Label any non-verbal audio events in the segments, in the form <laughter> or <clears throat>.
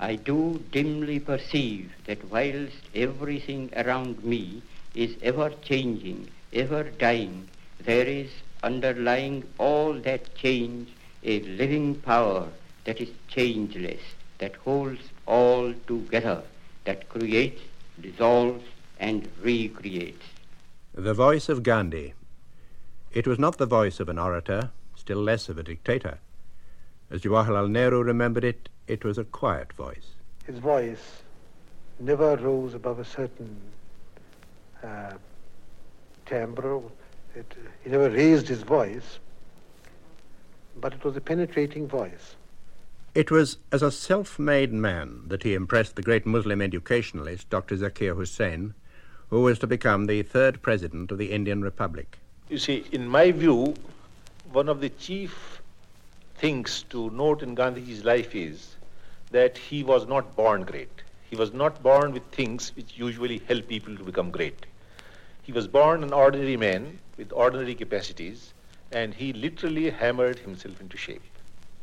I do dimly perceive that whilst everything around me is ever changing, ever dying, there is underlying all that change a living power that is changeless, that holds all together, that creates, dissolves, and recreates. The voice of Gandhi. It was not the voice of an orator, still less of a dictator. As Jawaharlal Nehru remembered it, it was a quiet voice. His voice never rose above a certain uh, timbre. It, he never raised his voice, but it was a penetrating voice. It was as a self made man that he impressed the great Muslim educationalist, Dr. Zakir Hussain, who was to become the third president of the Indian Republic. You see, in my view, one of the chief things to note in Gandhiji's life is that he was not born great. He was not born with things which usually help people to become great. He was born an ordinary man with ordinary capacities, and he literally hammered himself into shape.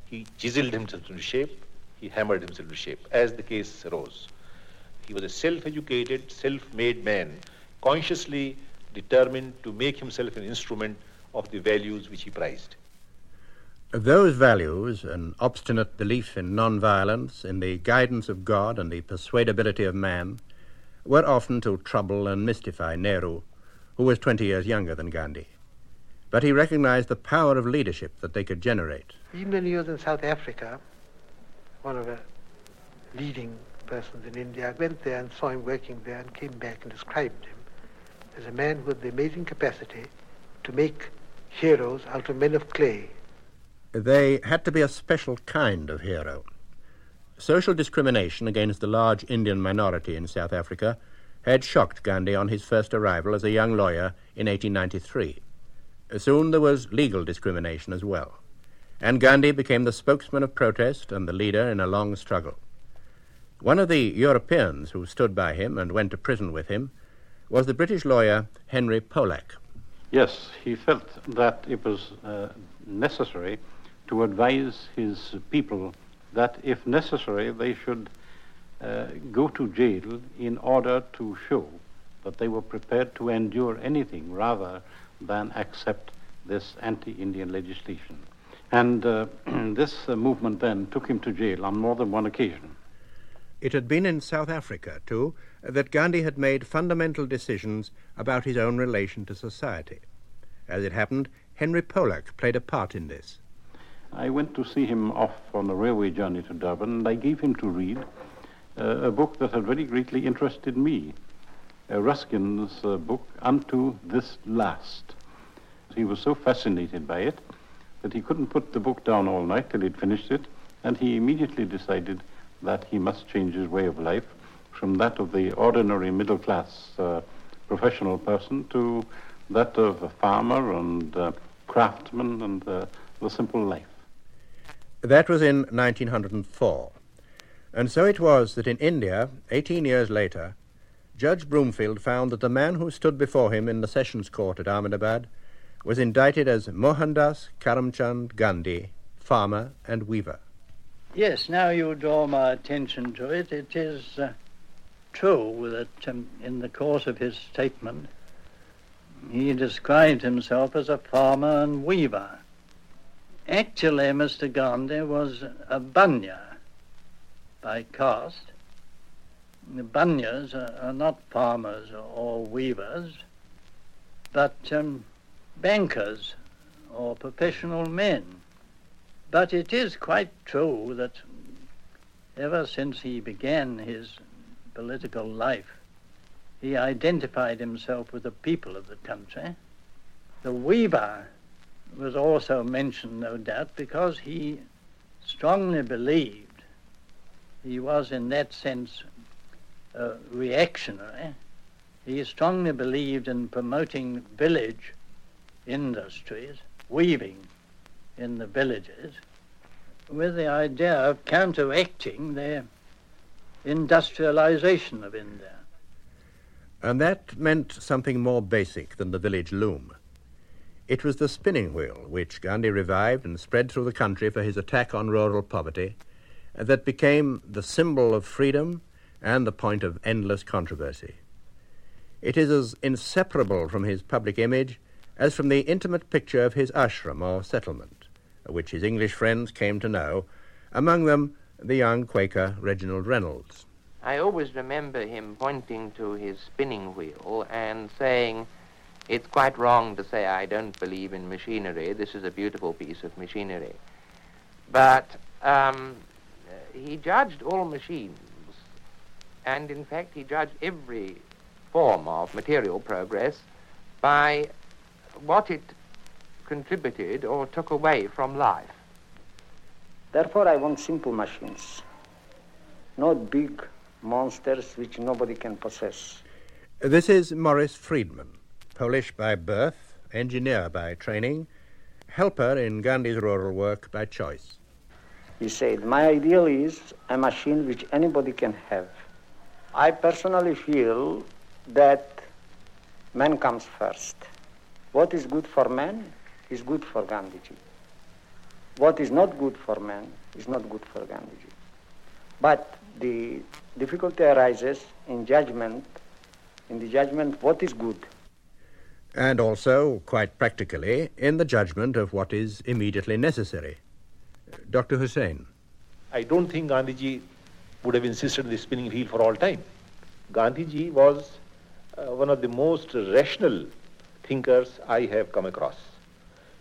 He chiseled himself into shape, he hammered himself into shape, as the case arose. He was a self educated, self made man, consciously determined to make himself an instrument of the values which he prized. Those values, an obstinate belief in non-violence, in the guidance of God and the persuadability of man, were often to trouble and mystify Nehru, who was 20 years younger than Gandhi. But he recognized the power of leadership that they could generate. Even when he was in South Africa, one of the leading persons in India, went there and saw him working there and came back and described him as a man with the amazing capacity to make heroes out of men of clay. They had to be a special kind of hero. Social discrimination against the large Indian minority in South Africa had shocked Gandhi on his first arrival as a young lawyer in 1893. Soon there was legal discrimination as well, and Gandhi became the spokesman of protest and the leader in a long struggle. One of the Europeans who stood by him and went to prison with him was the British lawyer Henry Polak. Yes, he felt that it was uh, necessary to advise his people that if necessary they should uh, go to jail in order to show that they were prepared to endure anything rather than accept this anti-Indian legislation. And uh, <clears throat> this uh, movement then took him to jail on more than one occasion. It had been in South Africa, too, that Gandhi had made fundamental decisions about his own relation to society. As it happened, Henry Polak played a part in this. I went to see him off on a railway journey to Durban, and I gave him to read uh, a book that had very greatly interested me, uh, Ruskin's uh, book, Unto This Last. He was so fascinated by it that he couldn't put the book down all night till he'd finished it, and he immediately decided that he must change his way of life from that of the ordinary middle class uh, professional person to that of a farmer and uh, craftsman and uh, the simple life. That was in 1904. And so it was that in India, 18 years later, Judge Broomfield found that the man who stood before him in the Sessions Court at Ahmedabad was indicted as Mohandas Karamchand Gandhi, farmer and weaver. Yes, now you draw my attention to it. It is uh, true that um, in the course of his statement, he described himself as a farmer and weaver. Actually, Mr. Gandhi was a Banya by caste. The Banyas are, are not farmers or weavers, but um, bankers or professional men. But it is quite true that ever since he began his political life, he identified himself with the people of the country. The weaver was also mentioned, no doubt, because he strongly believed he was, in that sense, uh, reactionary. He strongly believed in promoting village industries, weaving in the villages, with the idea of counteracting the industrialization of India. And that meant something more basic than the village loom. It was the spinning wheel which Gandhi revived and spread through the country for his attack on rural poverty, uh, that became the symbol of freedom and the point of endless controversy. It is as inseparable from his public image as from the intimate picture of his ashram or settlement, uh, which his English friends came to know, among them the young Quaker Reginald Reynolds. I always remember him pointing to his spinning wheel and saying, It's quite wrong to say I don't believe in machinery. This is a beautiful piece of machinery. But um, he judged all machines, and in fact, he judged every form of material progress by what it contributed or took away from life. Therefore, I want simple machines, not big monsters which nobody can possess. This is Maurice Frydman, Polish by birth, engineer by training, helper in Gandhi's rural work by choice. He said, My ideal is a machine which anybody can have. I personally feel that man comes first. What is good for man is good for Gandhiji. What is not good for man is not good for Gandhiji. But the difficulty arises in judgment, in the judgment what is good. And also, quite practically, in the judgment of what is immediately necessary. Dr. Hussain. I don't think Gandhiji would have insisted on the spinning wheel for all time. Gandhiji was uh, one of the most rational thinkers I have come across.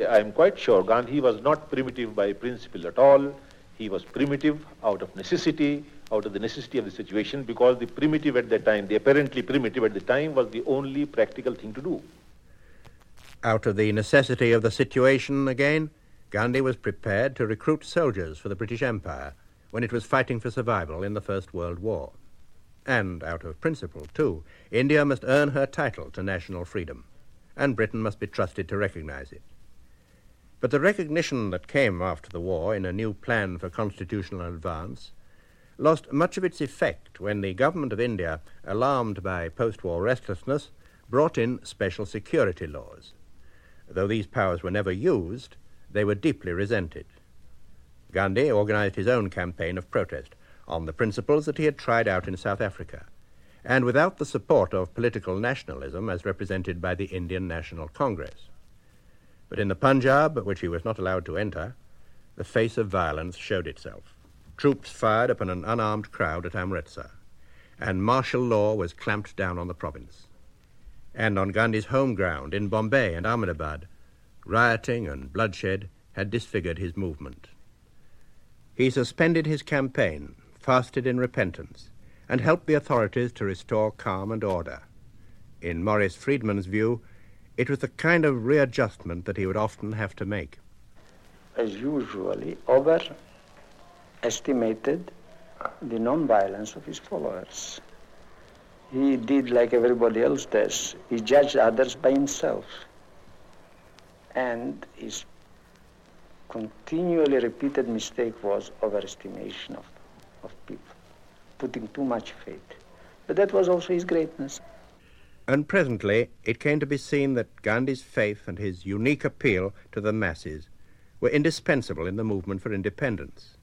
I am quite sure Gandhi was not primitive by principle at all. He was primitive out of necessity, out of the necessity of the situation, because the primitive at that time, the apparently primitive at the time, was the only practical thing to do. Out of the necessity of the situation again, Gandhi was prepared to recruit soldiers for the British Empire when it was fighting for survival in the First World War. And out of principle, too, India must earn her title to national freedom, and Britain must be trusted to recognize it. But the recognition that came after the war in a new plan for constitutional advance lost much of its effect when the government of India, alarmed by post war restlessness, brought in special security laws. Though these powers were never used, they were deeply resented. Gandhi organized his own campaign of protest on the principles that he had tried out in South Africa, and without the support of political nationalism as represented by the Indian National Congress. But in the Punjab, which he was not allowed to enter, the face of violence showed itself. Troops fired upon an unarmed crowd at Amritsar, and martial law was clamped down on the province. And on Gandhi's home ground in Bombay and Ahmedabad, rioting and bloodshed had disfigured his movement. He suspended his campaign fasted in repentance, and helped the authorities to restore calm and order. In Maurice Frydman's view, it was the kind of readjustment that he would often have to make. As usually, overestimated the non-violence of his followers. He did like everybody else does. He judged others by himself. And his continually repeated mistake was overestimation of of people, putting too much faith. But that was also his greatness. And presently it came to be seen that Gandhi's faith and his unique appeal to the masses were indispensable in the movement for independence.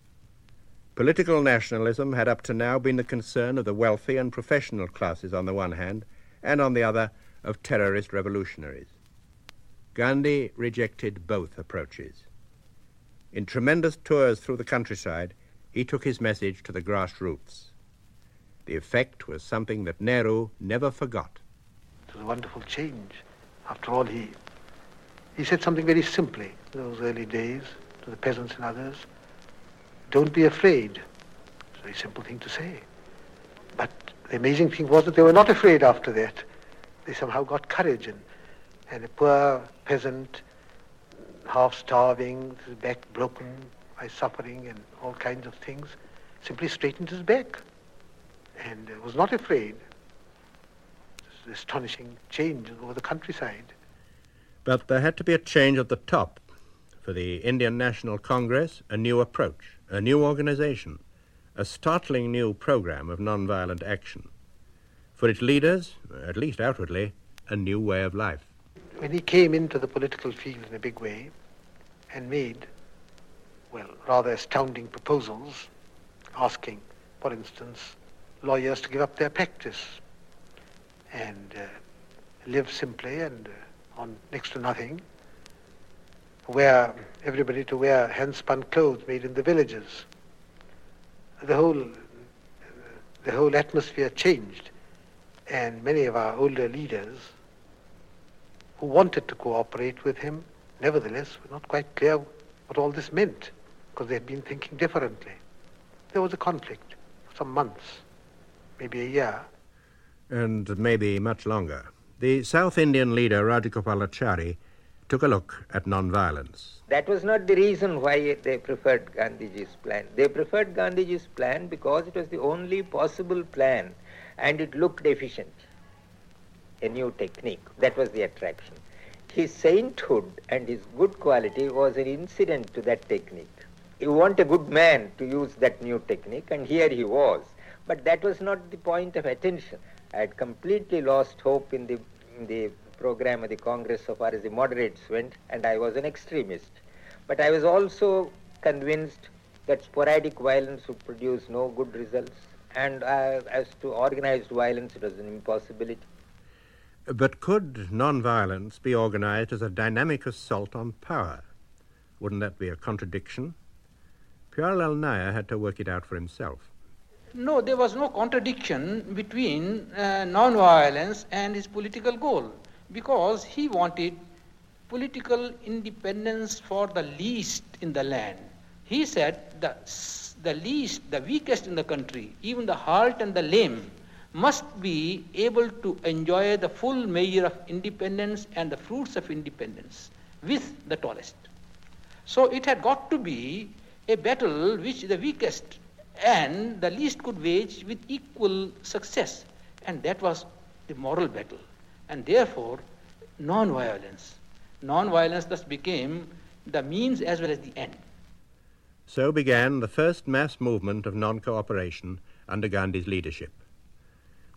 Political nationalism had up to now been the concern of the wealthy and professional classes on the one hand, and on the other of terrorist revolutionaries. Gandhi rejected both approaches. In tremendous tours through the countryside, he took his message to the grassroots. The effect was something that Nehru never forgot. It was a wonderful change. After all, he, he said something very simply in those early days to the peasants and others. Don't be afraid. It's a very simple thing to say. But the amazing thing was that they were not afraid after that. They somehow got courage and, and a poor peasant, half starving, his back broken, by suffering and all kinds of things, simply straightened his back and uh, was not afraid. This astonishing change over the countryside. But there had to be a change at the top. For the Indian National Congress, a new approach, a new organization, a startling new program of nonviolent action. For its leaders, at least outwardly, a new way of life. When he came into the political field in a big way and made well, rather astounding proposals, asking, for instance, lawyers to give up their practice and uh, live simply and uh, on next to nothing, wear everybody to wear hand-spun clothes made in the villages. The whole, the whole atmosphere changed, and many of our older leaders who wanted to cooperate with him, nevertheless, were not quite clear what all this meant, because they had been thinking differently. There was a conflict for some months, maybe a year. And maybe much longer. The South Indian leader, Rajagopalachari, took a look at non-violence. That was not the reason why they preferred Gandhiji's plan. They preferred Gandhiji's plan because it was the only possible plan and it looked efficient. A new technique. That was the attraction. His sainthood and his good quality was an incident to that technique. You want a good man to use that new technique, and here he was. But that was not the point of attention. I had completely lost hope in the, in the program of the Congress so far as the moderates went, and I was an extremist. But I was also convinced that sporadic violence would produce no good results, and uh, as to organized violence, it was an impossibility. But could non-violence be organized as a dynamic assault on power? Wouldn't that be a contradiction? Pyarelal Nayyar had to work it out for himself. No, there was no contradiction between uh, non-violence and his political goal because he wanted political independence for the least in the land. He said the, the least, the weakest in the country, even the halt and the lame, must be able to enjoy the full measure of independence and the fruits of independence with the tallest. So it had got to be a battle which the weakest and the least could wage with equal success. And that was the moral battle. And therefore, non-violence. Non-violence thus became the means as well as the end. So began the first mass movement of non-cooperation under Gandhi's leadership.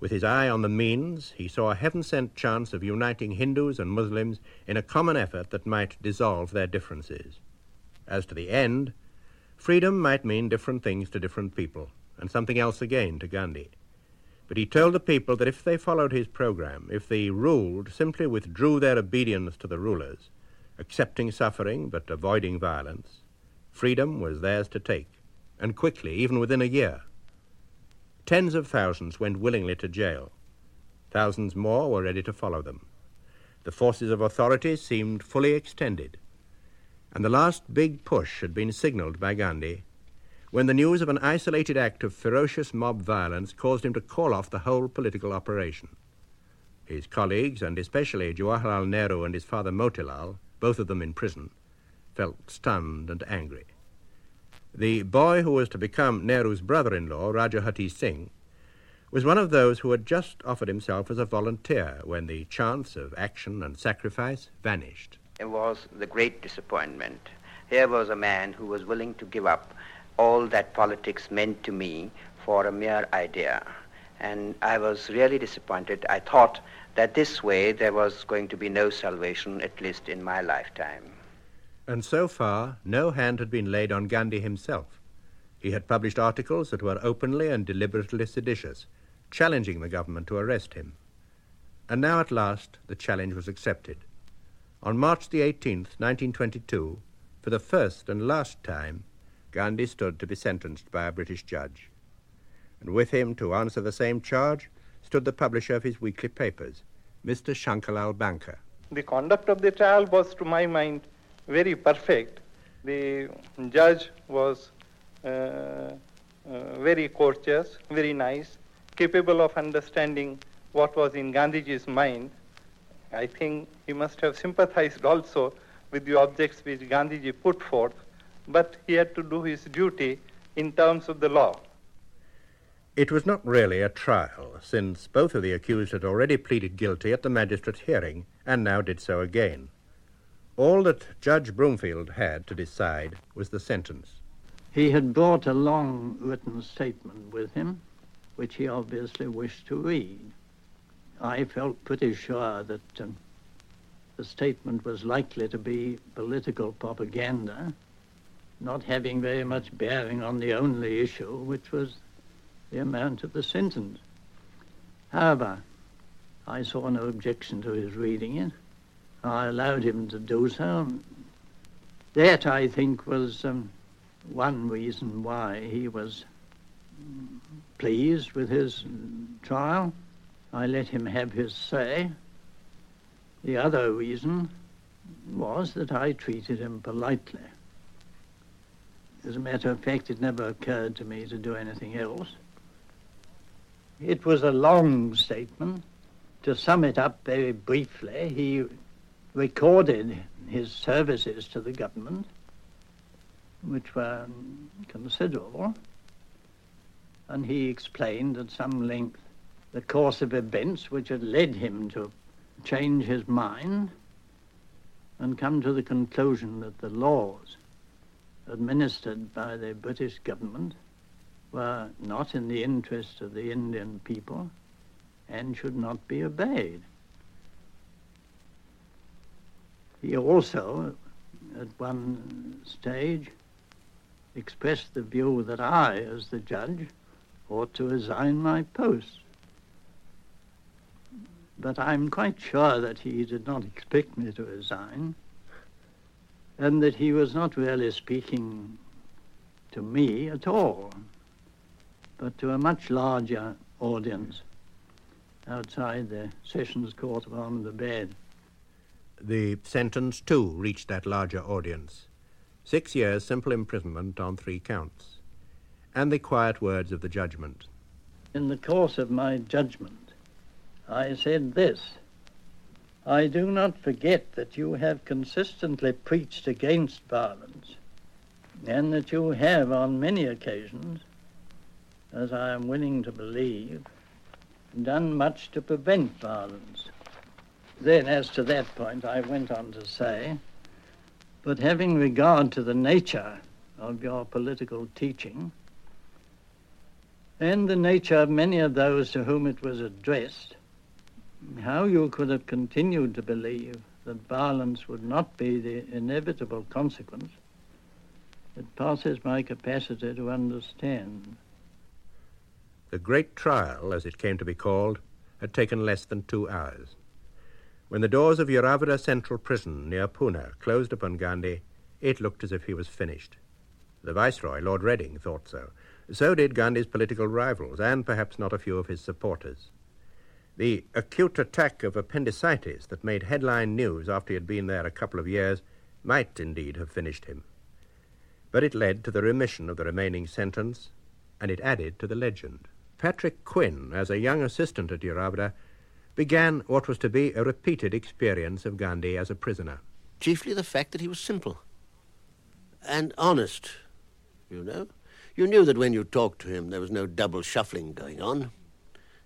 With his eye on the means, he saw a heaven-sent chance of uniting Hindus and Muslims in a common effort that might dissolve their differences. As to the end, freedom might mean different things to different people, and something else again to Gandhi. But he told the people that if they followed his program, if they ruled, simply withdrew their obedience to the rulers, accepting suffering but avoiding violence, freedom was theirs to take, and quickly, even within a year. Tens of thousands went willingly to jail. Thousands more were ready to follow them. The forces of authority seemed fully extended. And the last big push had been signaled by Gandhi when the news of an isolated act of ferocious mob violence caused him to call off the whole political operation. His colleagues, and especially Jawaharlal Nehru and his father Motilal, both of them in prison, felt stunned and angry. The boy who was to become Nehru's brother-in-law, Raja Hutheesing, was one of those who had just offered himself as a volunteer when the chance of action and sacrifice vanished. It was the great disappointment. Here was a man who was willing to give up all that politics meant to me for a mere idea. And I was really disappointed. I thought that this way there was going to be no salvation, at least in my lifetime. And so far, no hand had been laid on Gandhi himself. He had published articles that were openly and deliberately seditious, challenging the government to arrest him. And now, at last, the challenge was accepted. On March the 18th, 1922, for the first and last time, Gandhi stood to be sentenced by a British judge. And with him, to answer the same charge, stood the publisher of his weekly papers, Mr. Shankarlal Banker. The conduct of the trial was, to my mind, very perfect. The judge was uh, uh, very courteous, very nice, capable of understanding what was in Gandhiji's mind. I think he must have sympathized also with the objects which Gandhiji put forth but he had to do his duty in terms of the law. It was not really a trial, since both of the accused had already pleaded guilty at the magistrate's hearing and now did so again. All that Judge Broomfield had to decide was the sentence. He had brought a long written statement with him, which he obviously wished to read. I felt pretty sure that um, the statement was likely to be political propaganda, not having very much bearing on the only issue, which was the amount of the sentence. However, I saw no objection to his reading it. I allowed him to do so. That, I think, was um, one reason why he was pleased with his trial. I let him have his say. The other reason was that I treated him politely. As a matter of fact, it never occurred to me to do anything else. It was a long statement. To sum it up very briefly, he recorded his services to the government, which were considerable, and he explained at some length the course of events which had led him to change his mind and come to the conclusion that the laws administered by the British government were not in the interest of the Indian people and should not be obeyed. He also, at one stage, expressed the view that I, as the judge, ought to resign my post. But I'm quite sure that he did not expect me to resign, and that he was not really speaking to me at all, but to a much larger audience outside the Sessions Court of Ahmedabad. The sentence, too, reached that larger audience. Six years' simple imprisonment on three counts. And the quiet words of the judgment. In the course of my judgment, I said this I do not forget that you have consistently preached against violence, and that you have, on many occasions, as I am willing to believe, done much to prevent violence. Then, as to that point, I went on to say, but having regard to the nature of your political teaching and the nature of many of those to whom it was addressed, how you could have continued to believe that violence would not be the inevitable consequence, it passes my capacity to understand. The great trial, as it came to be called, had taken less than two hours. When the doors of Yerrawaddy Central Prison near Poona closed upon Gandhi, it looked as if he was finished. The Viceroy, Lord Reading, thought so. So did Gandhi's political rivals, and perhaps not a few of his supporters. The acute attack of appendicitis that made headline news after he had been there a couple of years might indeed have finished him. But it led to the remission of the remaining sentence, and it added to the legend. Patrick Quinn, as a young assistant at Yerrawaddy, began what was to be a repeated experience of Gandhi as a prisoner. Chiefly the fact that he was simple and honest, you know. You knew that when you talked to him there was no double shuffling going on.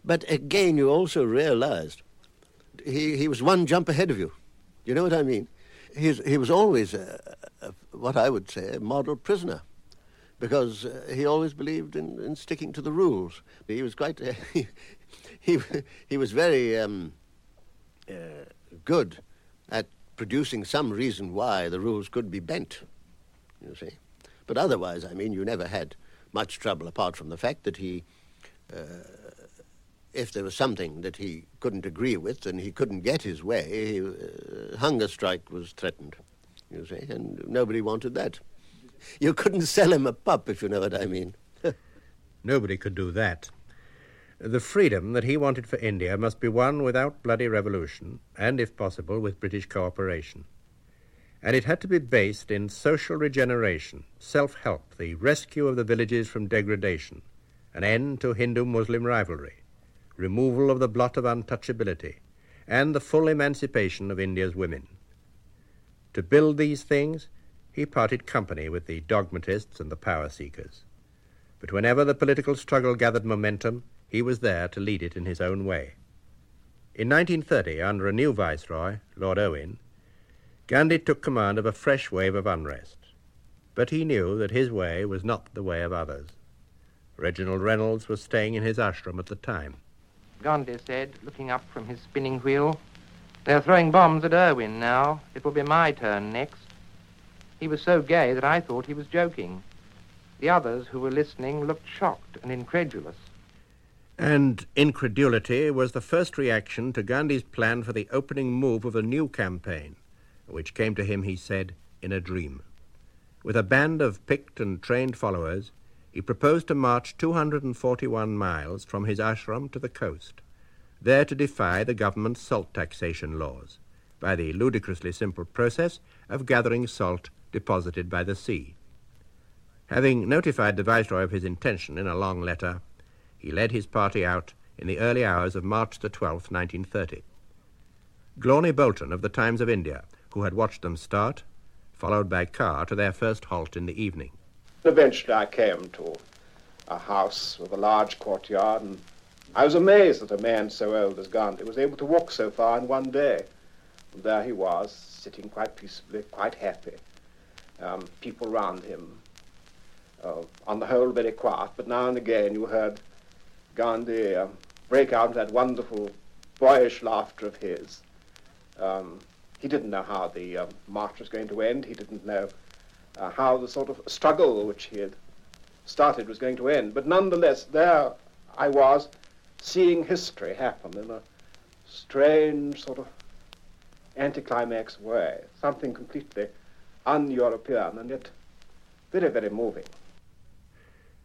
But again, you also realized he, he was one jump ahead of you. You know what I mean? He's, he was always a, a, what I would say a model prisoner because uh, he always believed in, in sticking to the rules. He was quite, <laughs> uh, he, he was very um, uh, good at producing some reason why the rules could be bent, you see. But otherwise, I mean, you never had much trouble apart from the fact that he, uh, if there was something that he couldn't agree with and he couldn't get his way, he, uh, hunger strike was threatened, you see, and nobody wanted that. You couldn't sell him a pup, if you know what I mean. <laughs> Nobody could do that. The freedom that he wanted for India must be won without bloody revolution, and, if possible, with British cooperation. And it had to be based in social regeneration, self help, the rescue of the villages from degradation, an end to Hindu Muslim rivalry, removal of the blot of untouchability, and the full emancipation of India's women. To build these things, he parted company with the dogmatists and the power seekers. But whenever the political struggle gathered momentum, he was there to lead it in his own way. In 1930, under a new viceroy, Lord Irwin, Gandhi took command of a fresh wave of unrest. But he knew that his way was not the way of others. Reginald Reynolds was staying in his ashram at the time. Gandhi said, looking up from his spinning wheel, They're throwing bombs at Irwin now. It will be my turn next. He was so gay that I thought he was joking. The others who were listening looked shocked and incredulous. And incredulity was the first reaction to Gandhi's plan for the opening move of a new campaign, which came to him, he said, in a dream. With a band of picked and trained followers, he proposed to march 241 miles from his ashram to the coast, there to defy the government's salt taxation laws by the ludicrously simple process of gathering salt deposited by the sea. Having notified the Viceroy of his intention in a long letter, he led his party out in the early hours of March the 12th, 1930. Glorney Bolton of the Times of India, who had watched them start, followed by car to their first halt in the evening. Eventually I came to a house with a large courtyard, and I was amazed that a man so old as Gandhi was able to walk so far in one day. And there he was, sitting quite peacefully, quite happy. Um, people round him, uh, on the whole very quiet, but now and again you heard Gandhi uh, break out that wonderful boyish laughter of his. Um, he didn't know how the uh, march was going to end. He didn't know uh, how the sort of struggle which he had started was going to end. But nonetheless, there I was seeing history happen in a strange sort of anticlimax way, something completely un-European and yet very, very moving.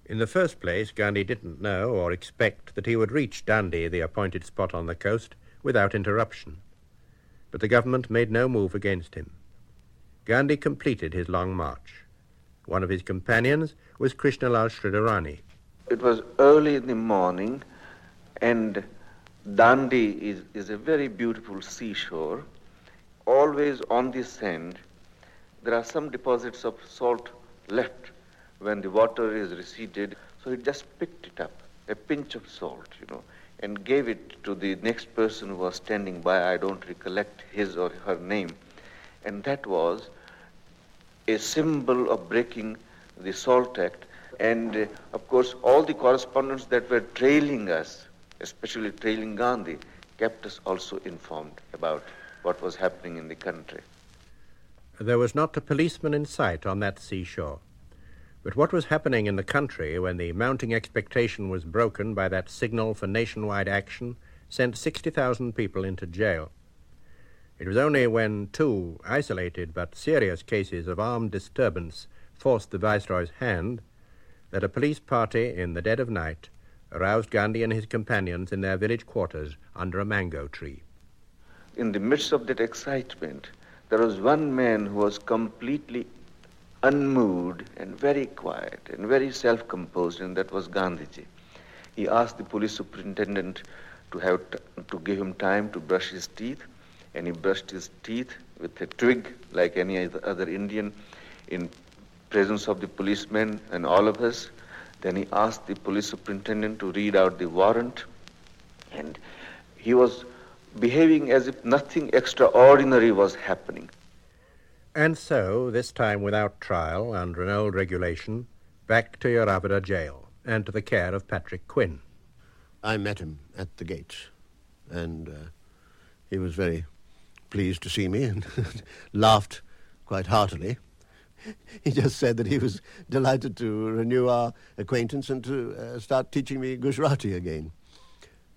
In the first place, Gandhi didn't know or expect that he would reach Dandi, the appointed spot on the coast, without interruption but the government made no move against him. Gandhi completed his long march. One of his companions was Krishnalal Sridharani. It was early in the morning, and Dandi is, is a very beautiful seashore. Always on the sand, there are some deposits of salt left when the water is receded. So he just picked it up, a pinch of salt, you know, and gave it to the next person who was standing by. I don't recollect his or her name. And that was a symbol of breaking the SALT Act. And uh, of course, all the correspondents that were trailing us, especially trailing Gandhi, kept us also informed about what was happening in the country. There was not a policeman in sight on that seashore. But what was happening in the country when the mounting expectation was broken by that signal for nationwide action sent 60,000 people into jail. It was only when two isolated but serious cases of armed disturbance forced the Viceroy's hand that a police party in the dead of night aroused Gandhi and his companions in their village quarters under a mango tree. In the midst of that excitement, there was one man who was completely unmoved and very quiet and very self-composed, and that was Gandhiji. He asked the police superintendent to have t- to give him time to brush his teeth, and he brushed his teeth with a twig like any other Indian in presence of the policemen and all of us. Then he asked the police superintendent to read out the warrant, and he was behaving as if nothing extraordinary was happening. And so, this time without trial, under an old regulation, back to Yerravedda jail and to the care of Patrick Quinn. I met him at the gates, and uh, he was very pleased to see me and <laughs> laughed quite heartily. He just said that he was delighted to renew our acquaintance and to uh, start teaching me Gujarati again.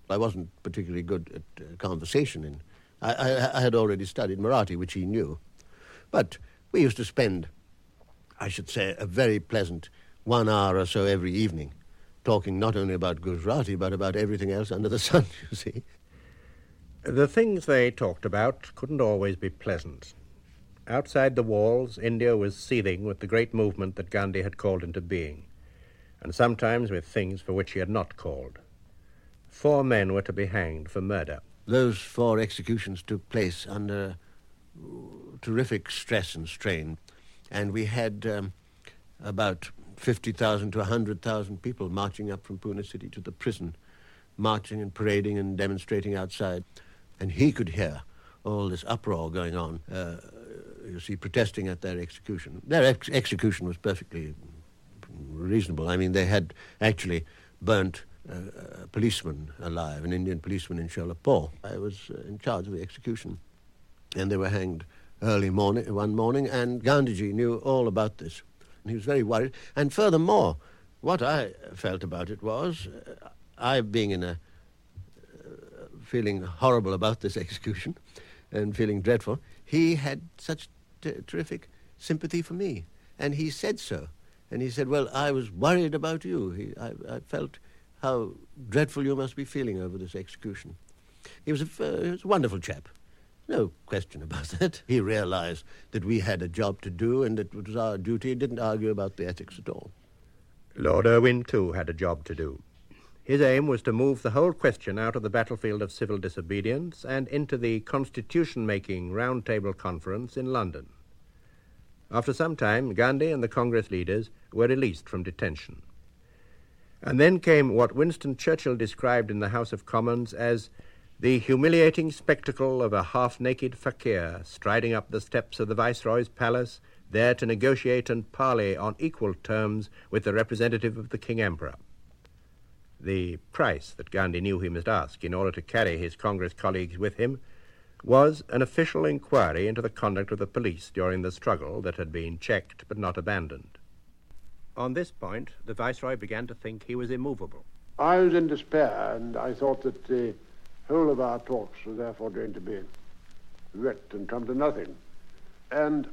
I wasn't particularly good at uh, conversation, and I, I, I had already studied Marathi, which he knew. But we used to spend, I should say, a very pleasant one hour or so every evening talking not only about Gujarati, but about everything else under the sun, <laughs> you see. The things they talked about couldn't always be pleasant. Outside the walls, India was seething with the great movement that Gandhi had called into being, and sometimes with things for which he had not called. Four men were to be hanged for murder. Those four executions took place under terrific stress and strain, and we had um, about 50,000 to 100,000 people marching up from Pune city to the prison, marching and parading and demonstrating outside. And he could hear all this uproar going on, uh, you see, protesting at their execution. Their ex- execution was perfectly reasonable. I mean, they had actually burnt uh, a policeman alive, an Indian policeman in Sholapur. I was uh, in charge of the execution and they were hanged early morning, one morning, and Gandhiji knew all about this. And he was very worried. And furthermore, what I felt about it was, uh, I being in a feeling horrible about this execution and feeling dreadful, he had such t- terrific sympathy for me. And he said so. And he said, Well, I was worried about you. He, I, I, felt how dreadful you must be feeling over this execution. He was a, uh, he was a wonderful chap. No question about <laughs> that. He realized that we had a job to do and that it was our duty. He didn't argue about the ethics at all. Lord Irwin, too, had a job to do. His aim was to move the whole question out of the battlefield of civil disobedience and into the constitution making Round Table Conference in London. After some time, Gandhi and the Congress leaders were released from detention. And then came what Winston Churchill described in the House of Commons as the humiliating spectacle of a half naked fakir striding up the steps of the Viceroy's palace, there to negotiate and parley on equal terms with the representative of the King Emperor. The price that Gandhi knew he must ask in order to carry his Congress colleagues with him was an official inquiry into the conduct of the police during the struggle that had been checked but not abandoned. On this point, the Viceroy began to think he was immovable. I was in despair, and I thought that the whole of our talks were therefore going to be wrecked and come to nothing. And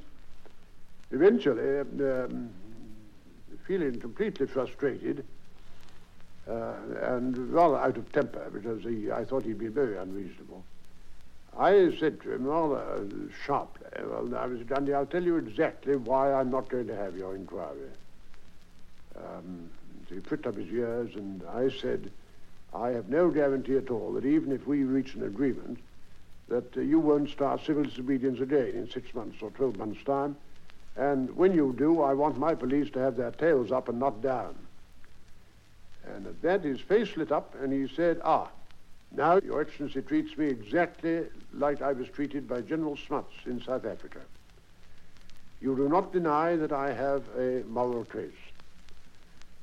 eventually, um, feeling completely frustrated, uh, and rather out of temper because he, I thought he'd be very unreasonable. I said to him rather sharply, well, now, Mr. Gandhi, I'll tell you exactly why I'm not going to have your inquiry. Um, so he pricked up his ears, and I said, I have no guarantee at all that even if we reach an agreement, that uh, you won't start civil disobedience again in six months or 12 months' time. And when you do, I want my police to have their tails up and not down. And at that his face lit up and he said, Ah, now Your Excellency treats me exactly like I was treated by General Smuts in South Africa. You do not deny that I have a moral case.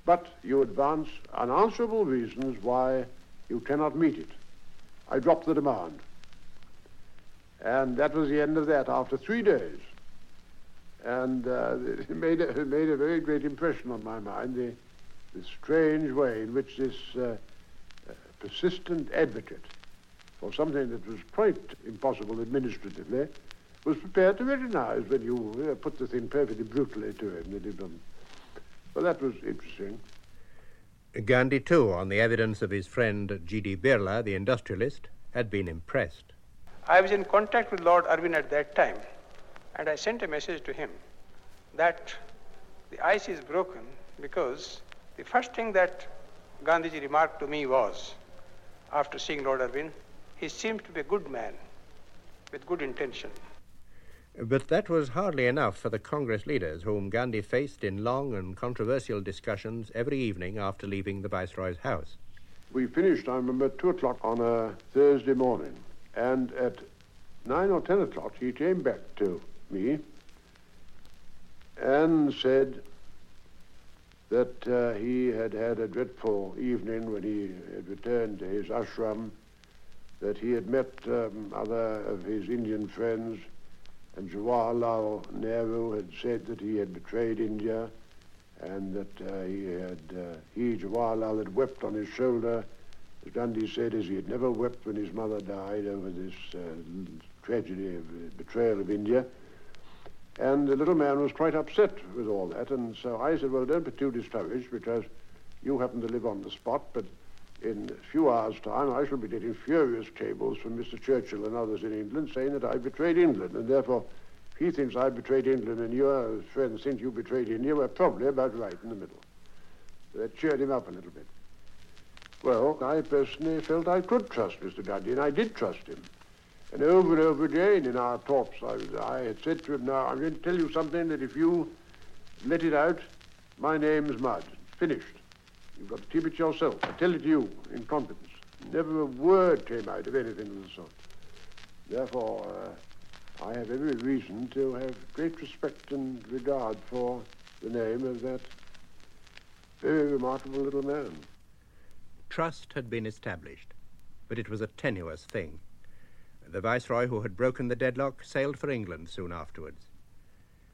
But you advance unanswerable reasons why you cannot meet it. I drop the demand. And that was the end of that after three days. And uh, <laughs> it, made a, it made a very great impression on my mind, the, the strange way in which this uh, uh, persistent advocate for something that was quite impossible administratively was prepared to recognize when you uh, put the thing perfectly brutally to him that he'd done. Well, that was interesting. Gandhi, too, on the evidence of his friend G.D. Birla, the industrialist, had been impressed. I was in contact with Lord Irwin at that time, and I sent a message to him that the ice is broken because the first thing that Gandhiji remarked to me was, after seeing Lord Irwin, he seemed to be a good man with good intention. But that was hardly enough for the Congress leaders, whom Gandhi faced in long and controversial discussions every evening after leaving the Viceroy's house. We finished, I remember, at 2 o'clock on a Thursday morning, and at 9 or 10 o'clock he came back to me and said that uh, he had had a dreadful evening when he had returned to his ashram, that he had met um, other of his Indian friends and Jawaharlal Nehru had said that he had betrayed India and that uh, he had, uh, he, Jawaharlal, had wept on his shoulder, as Gandhi said, as he had never wept when his mother died over this uh, tragedy of uh, betrayal of India. And the little man was quite upset with all that, and so I said, well, don't be too discouraged because you happen to live on the spot, but in a few hours' time, I shall be getting furious cables from Mr. Churchill and others in England saying that I betrayed England, and therefore, if he thinks I betrayed England and your friends think you betrayed India, we're probably about right in the middle. That cheered him up a little bit. Well, I personally felt I could trust Mr. Gandhi, and I did trust him. And over and over again in our talks, I, I had said to him, now, I'm going to tell you something that if you let it out, my name's Mud. Finished. You've got to keep it yourself. I tell it to you in confidence. Never a word came out of anything of the sort. Therefore, uh, I have every reason to have great respect and regard for the name of that very remarkable little man. Trust had been established, but it was a tenuous thing. The viceroy who had broken the deadlock sailed for England soon afterwards.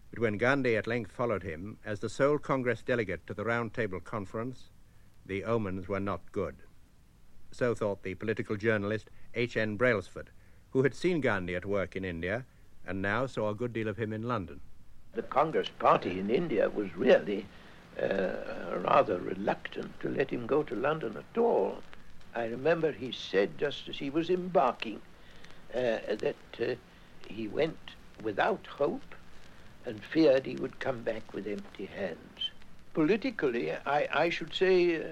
But when Gandhi at length followed him as the sole Congress delegate to the Round Table Conference, the omens were not good. So thought the political journalist H. N. Brailsford, who had seen Gandhi at work in India and now saw a good deal of him in London. The Congress party in India was really uh, rather reluctant to let him go to London at all. I remember he said just as he was embarking that uh, he went without hope and feared he would come back with empty hands. Politically, I, I should say uh,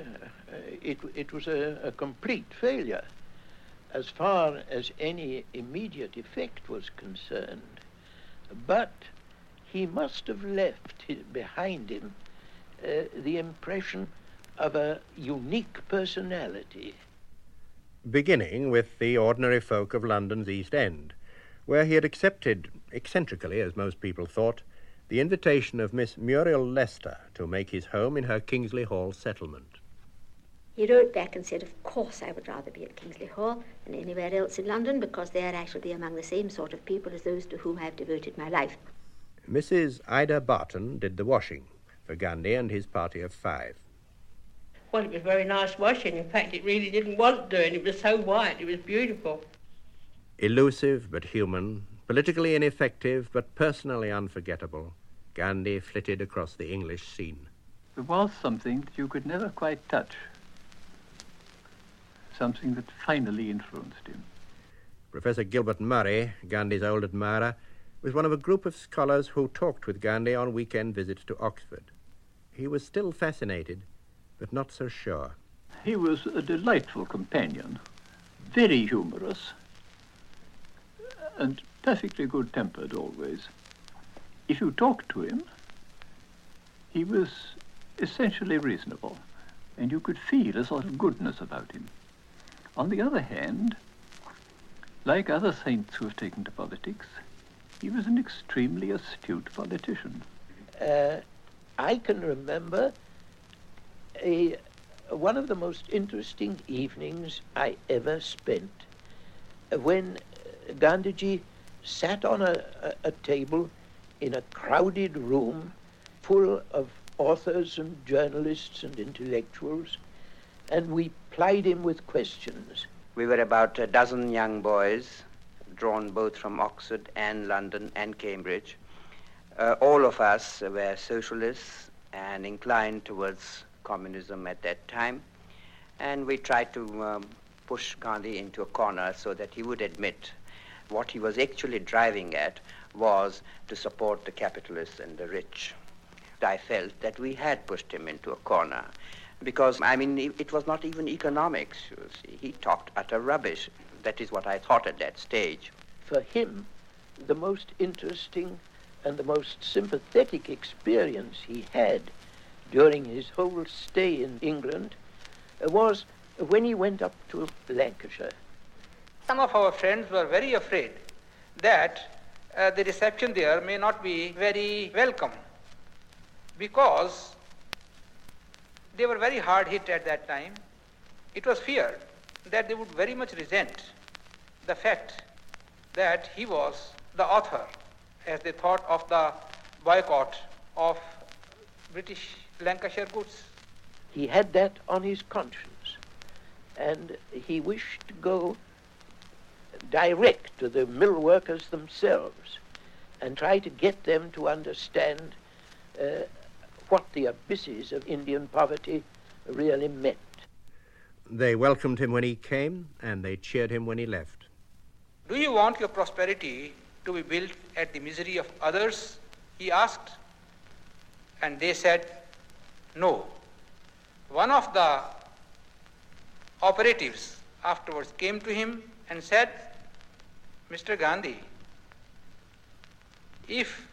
it, it was a, a complete failure as far as any immediate effect was concerned. But he must have left behind him uh, the impression of a unique personality. Beginning with the ordinary folk of London's East End, where he had accepted, eccentrically as most people thought, the invitation of Miss Muriel Lester to make his home in her Kingsley Hall settlement. He wrote back and said, Of course, I would rather be at Kingsley Hall than anywhere else in London because there I shall be among the same sort of people as those to whom I have devoted my life. Mrs. Ida Barton did the washing for Gandhi and his party of five. Well, it was very nice washing. In fact, it really didn't want doing. It was so white, it was beautiful. Elusive but human, politically ineffective but personally unforgettable, Gandhi flitted across the English scene. There was something that you could never quite touch something that finally influenced him. Professor Gilbert Murray, Gandhi's old admirer, was one of a group of scholars who talked with Gandhi on weekend visits to Oxford. He was still fascinated, but not so sure. He was a delightful companion, very humorous, and perfectly good tempered always. If you talked to him, he was essentially reasonable, and you could feel a sort of goodness about him. On the other hand, like other saints who have taken to politics, he was an extremely astute politician. Uh, I can remember a, one of the most interesting evenings I ever spent when Gandhiji sat on a, a, a table in a crowded room full of authors and journalists and intellectuals, and we plied him with questions. We were about a dozen young boys, drawn both from Oxford and London and Cambridge. Uh, all of us were socialists and inclined towards communism at that time. And we tried to um, push Gandhi into a corner so that he would admit what he was actually driving at was to support the capitalists and the rich. I felt that we had pushed him into a corner because, I mean, it was not even economics, you see. He talked utter rubbish. That is what I thought at that stage. For him, the most interesting and the most sympathetic experience he had during his whole stay in England was when he went up to Lancashire. Some of our friends were very afraid that uh, the reception there may not be very welcome because they were very hard hit at that time. It was feared that they would very much resent the fact that he was the author, as they thought of the boycott of British Lancashire goods. He had that on his conscience, and he wished to go direct to the mill workers themselves and try to get them to understand uh, what the abysses of Indian poverty really meant. They welcomed him when he came, and they cheered him when he left. Do you want your prosperity to be built at the misery of others? He asked. And they said, No. One of the operatives afterwards came to him and said, Mr. Gandhi, if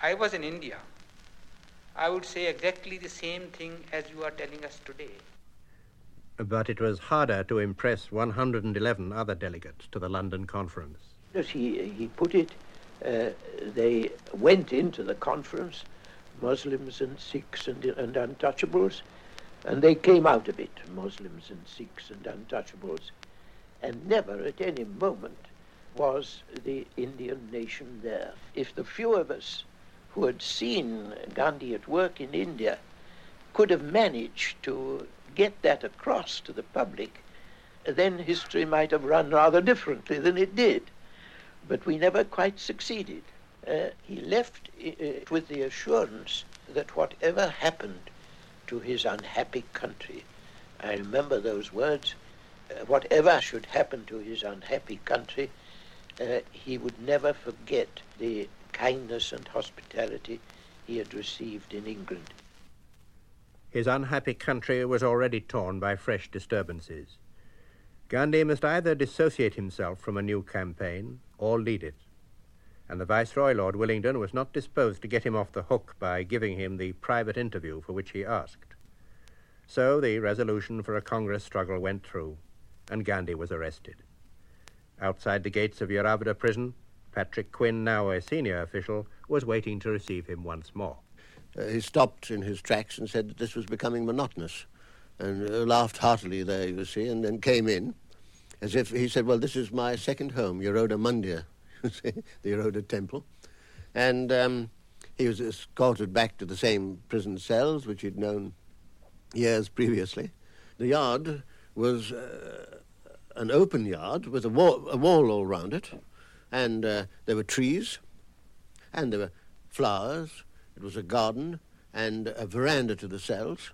I was in India, I would say exactly the same thing as you are telling us today. But it was harder to impress 111 other delegates to the London conference. As he, he put it, uh, they went into the conference, Muslims and Sikhs and, and untouchables, and they came out of it, Muslims and Sikhs and untouchables. And never at any moment was the Indian nation there. If the few of us who had seen Gandhi at work in India could have managed to get that across to the public, then history might have run rather differently than it did. But we never quite succeeded. Uh, he left uh, with the assurance that whatever happened to his unhappy country, I remember those words, uh, whatever should happen to his unhappy country, uh, he would never forget the kindness and hospitality he had received in England. His unhappy country was already torn by fresh disturbances. Gandhi must either dissociate himself from a new campaign or lead it. And the Viceroy, Lord Willingdon, was not disposed to get him off the hook by giving him the private interview for which he asked. So the resolution for a Congress struggle went through, and Gandhi was arrested. Outside the gates of Yeravada prison, Patrick Quinn, now a senior official, was waiting to receive him once more. Uh, he stopped in his tracks and said that this was becoming monotonous, and uh, laughed heartily there, you see, and then came in, as if he said, Well, this is my second home, you see, <laughs> the Yeravada temple. And um, he was escorted back to the same prison cells which he'd known years previously. The yard was uh, an open yard with a wall, a wall all round it, and uh, there were trees, and there were flowers. It was a garden and a veranda to the cells,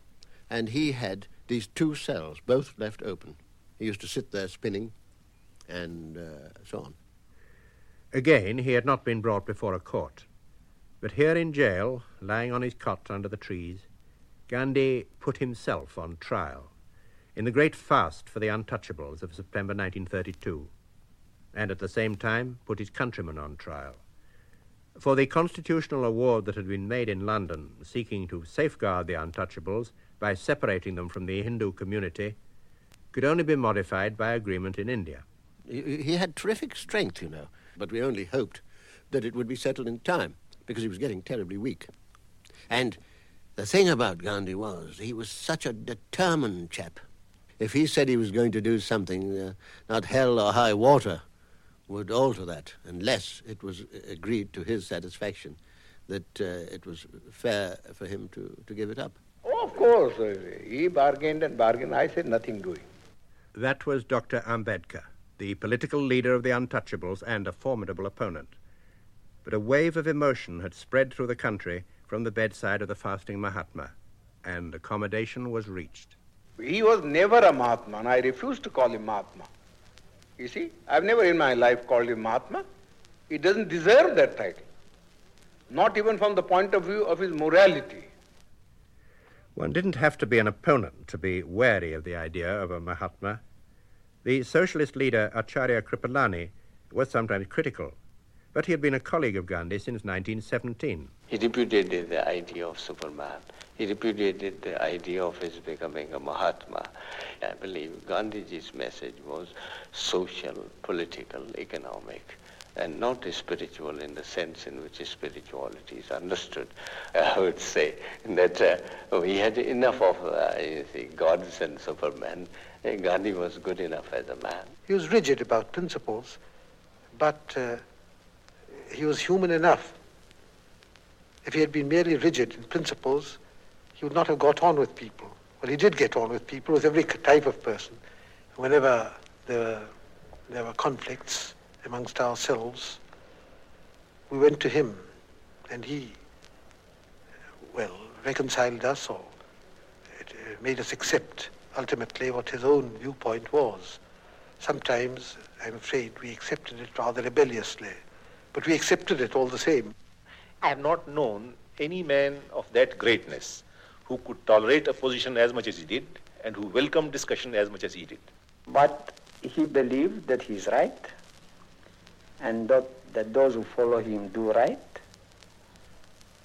and he had these two cells, both left open. He used to sit there spinning, and uh, so on. Again, he had not been brought before a court, but here in jail, lying on his cot under the trees, Gandhi put himself on trial in the great fast for the untouchables of September 1932, and at the same time put his countrymen on trial. For the constitutional award that had been made in London, seeking to safeguard the untouchables by separating them from the Hindu community, could only be modified by agreement in India. He had terrific strength, you know, but we only hoped that it would be settled in time because he was getting terribly weak. And the thing about Gandhi was he was such a determined chap if he said he was going to do something, uh, not hell or high water would alter that, unless it was agreed to his satisfaction that uh, it was fair for him to, to give it up. Oh, of course. Uh, he bargained and bargained. I said nothing doing. That was Dr. Ambedkar, the political leader of the Untouchables and a formidable opponent. But a wave of emotion had spread through the country from the bedside of the fasting Mahatma, and accommodation was reached. He was never a Mahatma, and I refuse to call him Mahatma. You see, I've never in my life called him Mahatma. He doesn't deserve that title, not even from the point of view of his morality. One didn't have to be an opponent to be wary of the idea of a Mahatma. The socialist leader Acharya Kripalani was sometimes critical, but he had been a colleague of Gandhi since 1917. He repudiated the idea of Superman. He repudiated the idea of his becoming a Mahatma. I believe Gandhiji's message was social, political, economic, and not spiritual in the sense in which spirituality is understood. I would say that uh, we had enough of uh, see, gods and supermen. Gandhi was good enough as a man. He was rigid about principles, but uh, he was human enough. If he had been merely rigid in principles, he would not have got on with people. Well, he did get on with people, with every type of person. Whenever there were, there were conflicts amongst ourselves, we went to him, and he, well, reconciled us or it, uh, made us accept ultimately what his own viewpoint was. Sometimes, I'm afraid, we accepted it rather rebelliously, but we accepted it all the same. I have not known any man of that greatness who could tolerate opposition as much as he did and who welcomed discussion as much as he did. But he believed that he is right and that, that those who follow him do right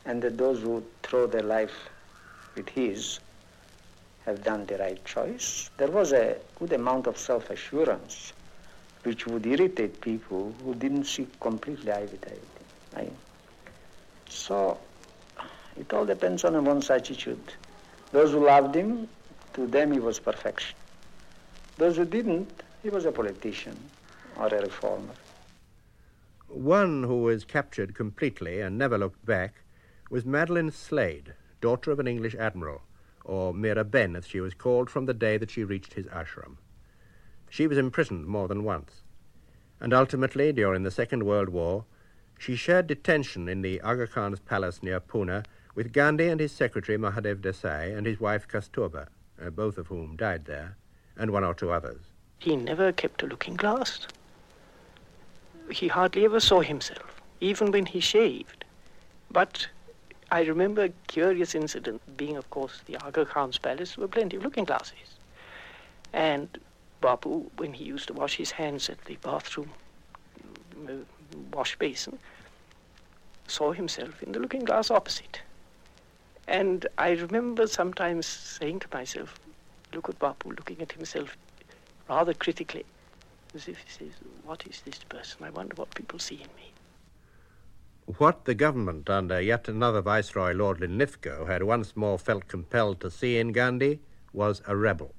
and that those who throw their life with his have done the right choice. There was a good amount of self-assurance which would irritate people who didn't see completely eye with eye. So it all depends on one's attitude. Those who loved him, to them he was perfection. Those who didn't, he was a politician or a reformer. One who was captured completely and never looked back was Madeleine Slade, daughter of an English admiral, or Mira Ben as she was called from the day that she reached his ashram. She was imprisoned more than once, and ultimately, during the Second World War, she shared detention in the Aga Khan's palace near Pune with Gandhi and his secretary Mahadev Desai and his wife Kasturba, uh, both of whom died there, and one or two others. He never kept a looking glass. He hardly ever saw himself, even when he shaved. But I remember a curious incident, being, of course, the Aga Khan's palace, there were plenty of looking glasses. And Bapu, when he used to wash his hands at the bathroom uh, wash basin, saw himself in the looking glass opposite. And I remember sometimes saying to myself, look at Bapu looking at himself rather critically, as if he says, What is this person? I wonder what people see in me. What the government under yet another Viceroy, Lord Linlithgow, had once more felt compelled to see in Gandhi was a rebel.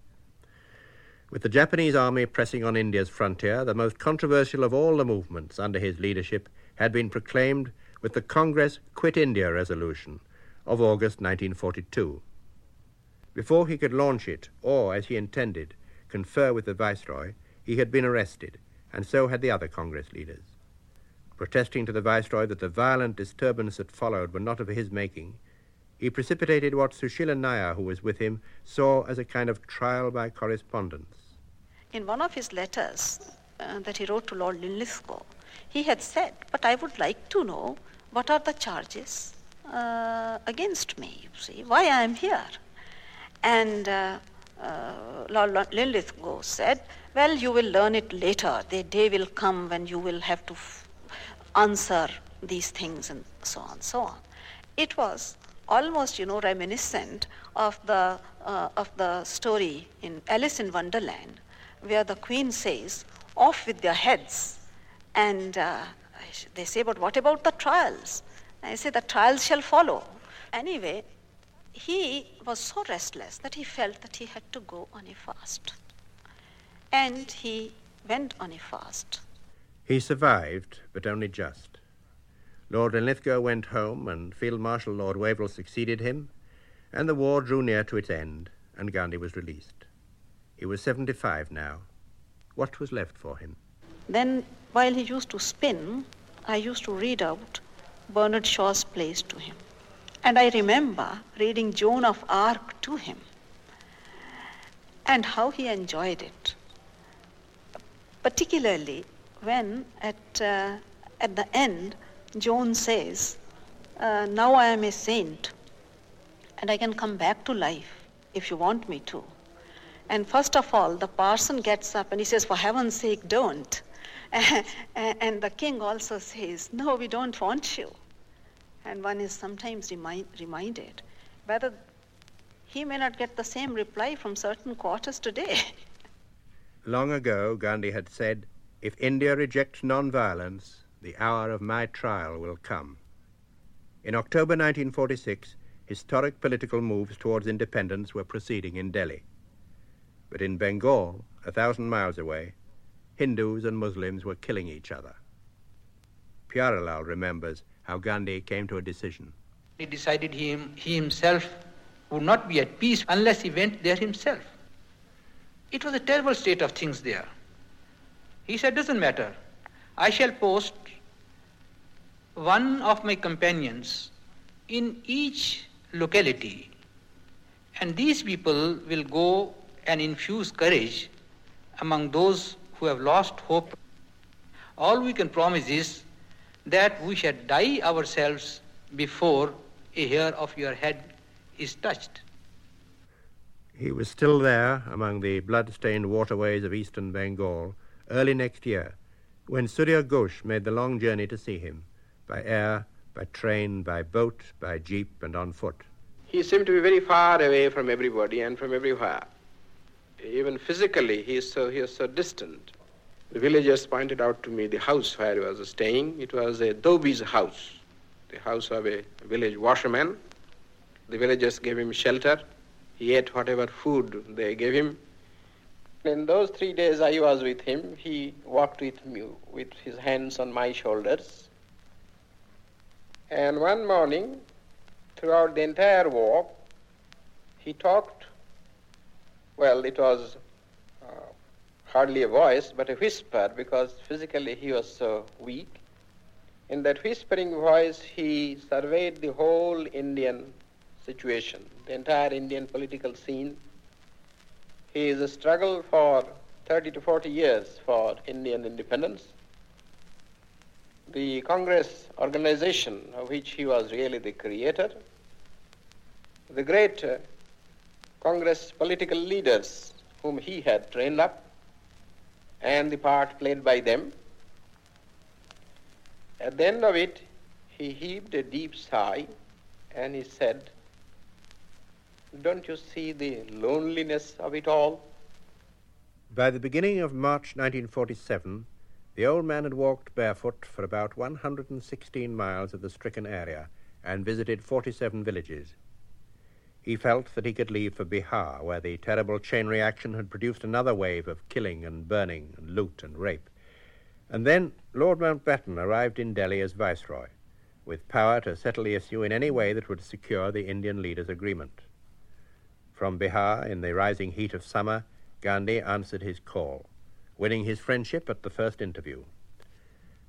With the Japanese army pressing on India's frontier, the most controversial of all the movements under his leadership had been proclaimed with the Congress Quit India resolution of August 1942. Before he could launch it, or, as he intended, confer with the Viceroy, he had been arrested, and so had the other Congress leaders. Protesting to the Viceroy that the violent disturbance that followed were not of his making, he precipitated what Sushila Nair, who was with him, saw as a kind of trial by correspondence. In one of his letters uh, that he wrote to Lord Linlithgow, he had said, But I would like to know what are the charges uh, against me, you see, why I am here. And uh, uh, Lord Linlithgow said, Well, you will learn it later. The day will come when you will have to f- answer these things, and so on, so on. It was almost, you know, reminiscent of the, uh, of the story in Alice in Wonderland, where the queen says, Off with their heads. And uh, they say, But what about the trials? I say, The trials shall follow. Anyway, he was so restless that he felt that he had to go on a fast. And he went on a fast. He survived, but only just. Lord Linlithgow went home, and Field Marshal Lord Wavell succeeded him, and the war drew near to its end, and Gandhi was released. He was 75 now. What was left for him? Then, while he used to spin, I used to read out Bernard Shaw's plays to him. And I remember reading Joan of Arc to him and how he enjoyed it. Particularly when at, uh, at the end, Joan says, uh, Now I am a saint and I can come back to life if you want me to. And first of all, the parson gets up and he says, For heaven's sake, don't. <laughs> and the king also says, No, we don't want you. And one is sometimes remind, reminded whether he may not get the same reply from certain quarters today. <laughs> Long ago, Gandhi had said, If India rejects non-violence, the hour of my trial will come. In October 1946, historic political moves towards independence were proceeding in Delhi. But in Bengal, a thousand miles away, Hindus and Muslims were killing each other. Pyarelal remembers how Gandhi came to a decision. He decided he, he himself would not be at peace unless he went there himself. It was a terrible state of things there. He said, doesn't matter. I shall post one of my companions in each locality, and these people will go and infuse courage among those who have lost hope. All we can promise is that we shall die ourselves before a hair of your head is touched. He was still there among the blood-stained waterways of eastern Bengal early next year when Surya Ghosh made the long journey to see him, by air, by train, by boat, by jeep, and on foot. He seemed to be very far away from everybody and from everywhere. Even physically, he is so, he is so distant. The villagers pointed out to me the house where he was staying. It was a Dhobi's house, the house of a village washerman. The villagers gave him shelter. He ate whatever food they gave him. In those three days I was with him, he walked with me with his hands on my shoulders. And one morning, throughout the entire walk, he talked, well, it was uh, hardly a voice, but a whisper, because physically he was so weak. In that whispering voice, he surveyed the whole Indian situation, the entire Indian political scene. Is a struggle for 30 to 40 years for Indian independence. The Congress organization, of which he was really the creator, the great uh, Congress political leaders whom he had trained up, and the part played by them. At the end of it, he heaved a deep sigh and he said, Don't you see the loneliness of it all? By the beginning of March 1947, the old man had walked barefoot for about 116 miles of the stricken area and visited 47 villages. He felt that he could leave for Bihar, where the terrible chain reaction had produced another wave of killing and burning and loot and rape. And then Lord Mountbatten arrived in Delhi as Viceroy, with power to settle the issue in any way that would secure the Indian leaders' agreement. From Bihar, in the rising heat of summer, Gandhi answered his call, winning his friendship at the first interview.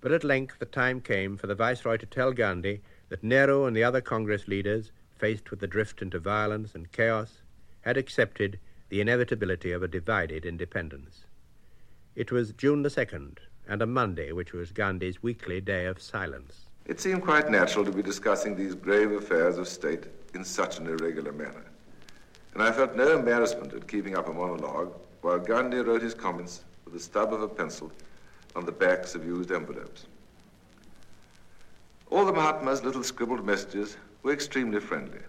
But at length the time came for the Viceroy to tell Gandhi that Nehru and the other Congress leaders faced with the drift into violence and chaos, had accepted the inevitability of a divided independence. It was June the 2nd, and a Monday, which was Gandhi's weekly day of silence. It seemed quite natural to be discussing these grave affairs of state in such an irregular manner. And I felt no embarrassment at keeping up a monologue while Gandhi wrote his comments with the stub of a pencil on the backs of used envelopes. All the Mahatma's little scribbled messages were extremely friendly.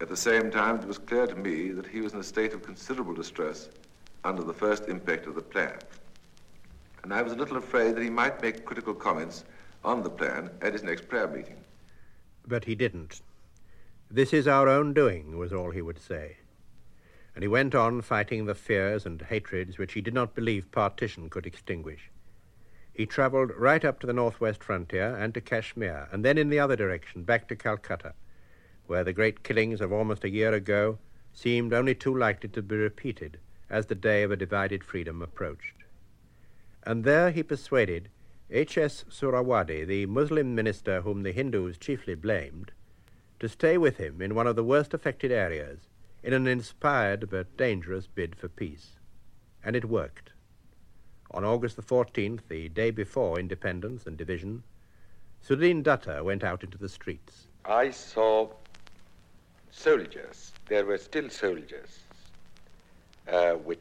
At the same time, it was clear to me that he was in a state of considerable distress under the first impact of the plan. And I was a little afraid that he might make critical comments on the plan at his next prayer meeting. But he didn't. This is our own doing, was all he would say. And he went on fighting the fears and hatreds which he did not believe partition could extinguish. He travelled right up to the northwest frontier and to Kashmir, and then in the other direction, back to Calcutta where the great killings of almost a year ago seemed only too likely to be repeated as the day of a divided freedom approached. And there he persuaded H.S. Suhrawardy, the Muslim minister whom the Hindus chiefly blamed, to stay with him in one of the worst affected areas in an inspired but dangerous bid for peace. And it worked. On August the 14th, the day before independence and division, Sudin Dutta went out into the streets. I saw soldiers. There were still soldiers uh, with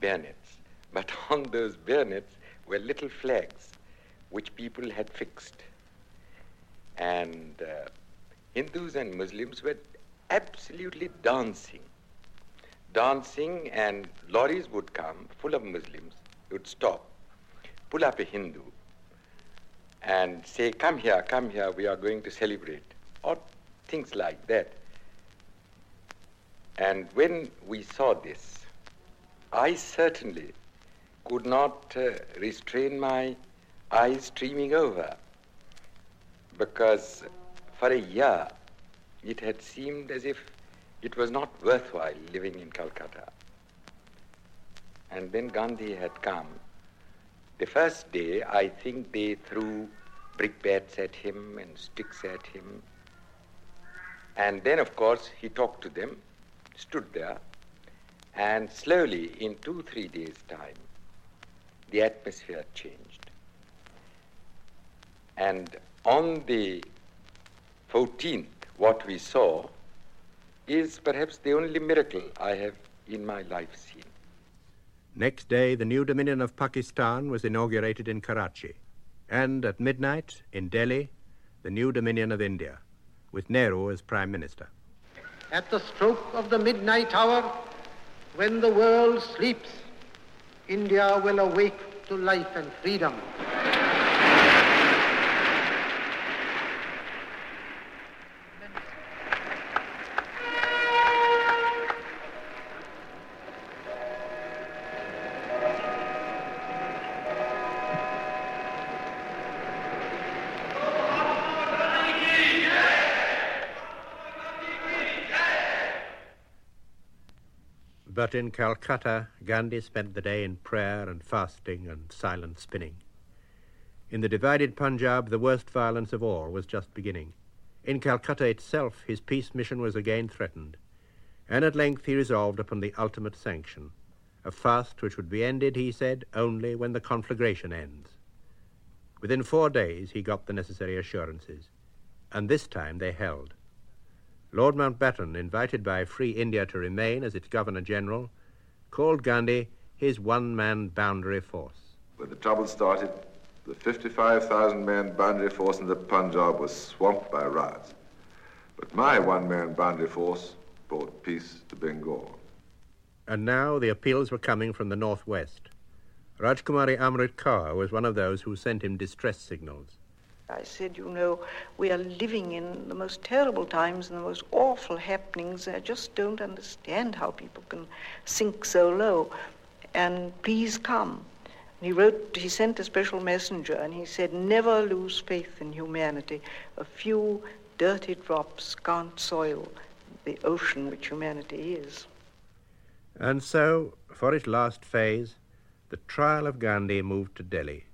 bayonets. But <laughs> on those bayonets were little flags which people had fixed. And uh, Hindus and Muslims were absolutely dancing. Dancing, and lorries would come full of Muslims, would stop, pull up a Hindu, and say, Come here, come here, we are going to celebrate, or things like that. And when we saw this, I certainly could not uh, restrain my eyes streaming over because for a year it had seemed as if it was not worthwhile living in Calcutta. And then Gandhi had come. The first day, I think they threw brickbats at him and sticks at him. And then, of course, he talked to them stood there, and slowly, in two, three days' time, the atmosphere changed. And on the 14th, what we saw is perhaps the only miracle I have in my life seen. Next day, the new Dominion of Pakistan was inaugurated in Karachi, and at midnight, in Delhi, the new Dominion of India, with Nehru as Prime Minister at the stroke of the midnight hour, when the world sleeps, India will awake to life and freedom. But in Calcutta, Gandhi spent the day in prayer and fasting and silent spinning. In the divided Punjab, the worst violence of all was just beginning. In Calcutta itself, his peace mission was again threatened, and at length he resolved upon the ultimate sanction, a fast which would be ended, he said, only when the conflagration ends. Within four days, he got the necessary assurances, and this time they held. Lord Mountbatten, invited by Free India to remain as its Governor General, called Gandhi his one man boundary force. When the trouble started, the 55,000 man boundary force in the Punjab was swamped by riots. But my one man boundary force brought peace to Bengal. And now the appeals were coming from the northwest. Rajkumari Amrit Kaur was one of those who sent him distress signals. I said, you know, we are living in the most terrible times and the most awful happenings. I just don't understand how people can sink so low. And please come. He wrote, he sent a special messenger and he said, never lose faith in humanity. A few dirty drops can't soil the ocean which humanity is. And so, for its last phase, the trial of Gandhi moved to Delhi,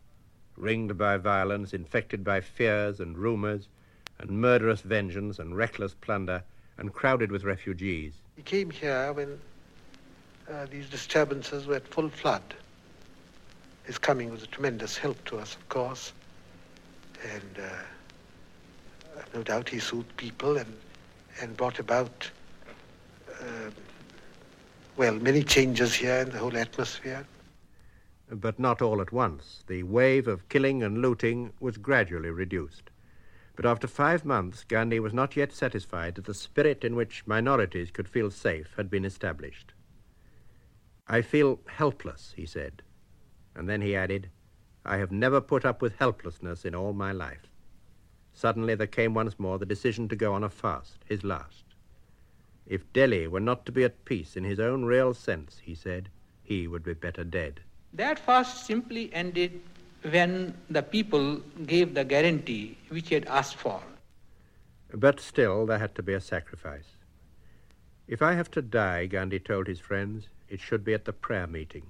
ringed by violence, infected by fears and rumors, and murderous vengeance and reckless plunder, and crowded with refugees. He came here when uh, these disturbances were at full flood. His coming was a tremendous help to us, of course, and uh, no doubt he soothed people and, and brought about, uh, well, many changes here in the whole atmosphere. But not all at once. The wave of killing and looting was gradually reduced. But after five months, Gandhi was not yet satisfied that the spirit in which minorities could feel safe had been established. I feel helpless, he said. And then he added, I have never put up with helplessness in all my life. Suddenly there came once more the decision to go on a fast, his last. If Delhi were not to be at peace in his own real sense, he said, he would be better dead. That fast simply ended when the people gave the guarantee which he had asked for. But still, there had to be a sacrifice. If I have to die, Gandhi told his friends, it should be at the prayer meeting.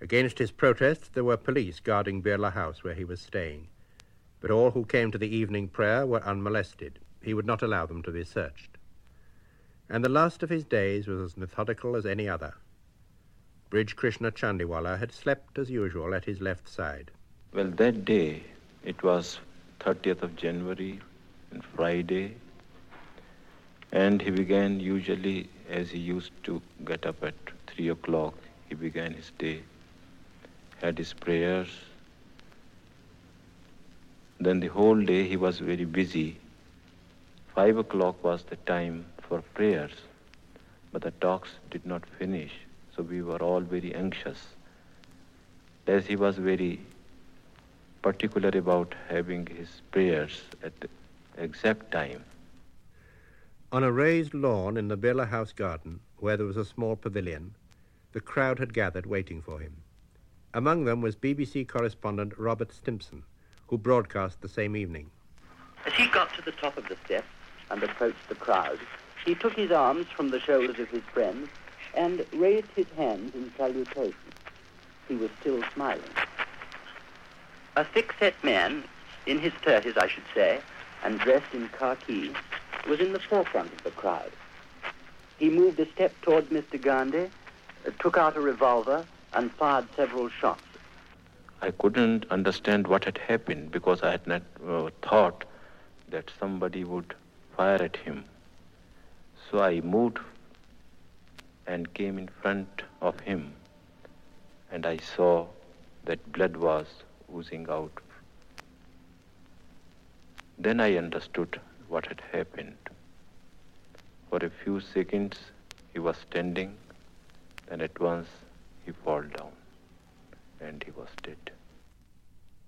Against his protest, there were police guarding Birla House where he was staying. But all who came to the evening prayer were unmolested. He would not allow them to be searched. And the last of his days was as methodical as any other. Brij Krishna Chandiwala had slept as usual at his left side. Well, that day, it was 30th of January, and Friday, and he began usually as he used to get up at 3 o'clock. He began his day, had his prayers. Then the whole day he was very busy. 5 o'clock was the time for prayers, but the talks did not finish so we were all very anxious. As he was very particular about having his prayers at the exact time. On a raised lawn in the Birla House garden, where there was a small pavilion, the crowd had gathered waiting for him. Among them was BBC correspondent Robert Stimson, who broadcast the same evening. As he got to the top of the steps and approached the crowd, he took his arms from the shoulders of his friends and raised his hands in salutation. He was still smiling. A thick-set man, in his thirties, I should say, and dressed in khaki, was in the forefront of the crowd. He moved a step towards Mr. Gandhi, took out a revolver, and fired several shots. I couldn't understand what had happened because I had not uh, thought that somebody would fire at him. So I moved and came in front of him, and I saw that blood was oozing out. Then I understood what had happened. For a few seconds he was standing, then at once he fell down, and he was dead.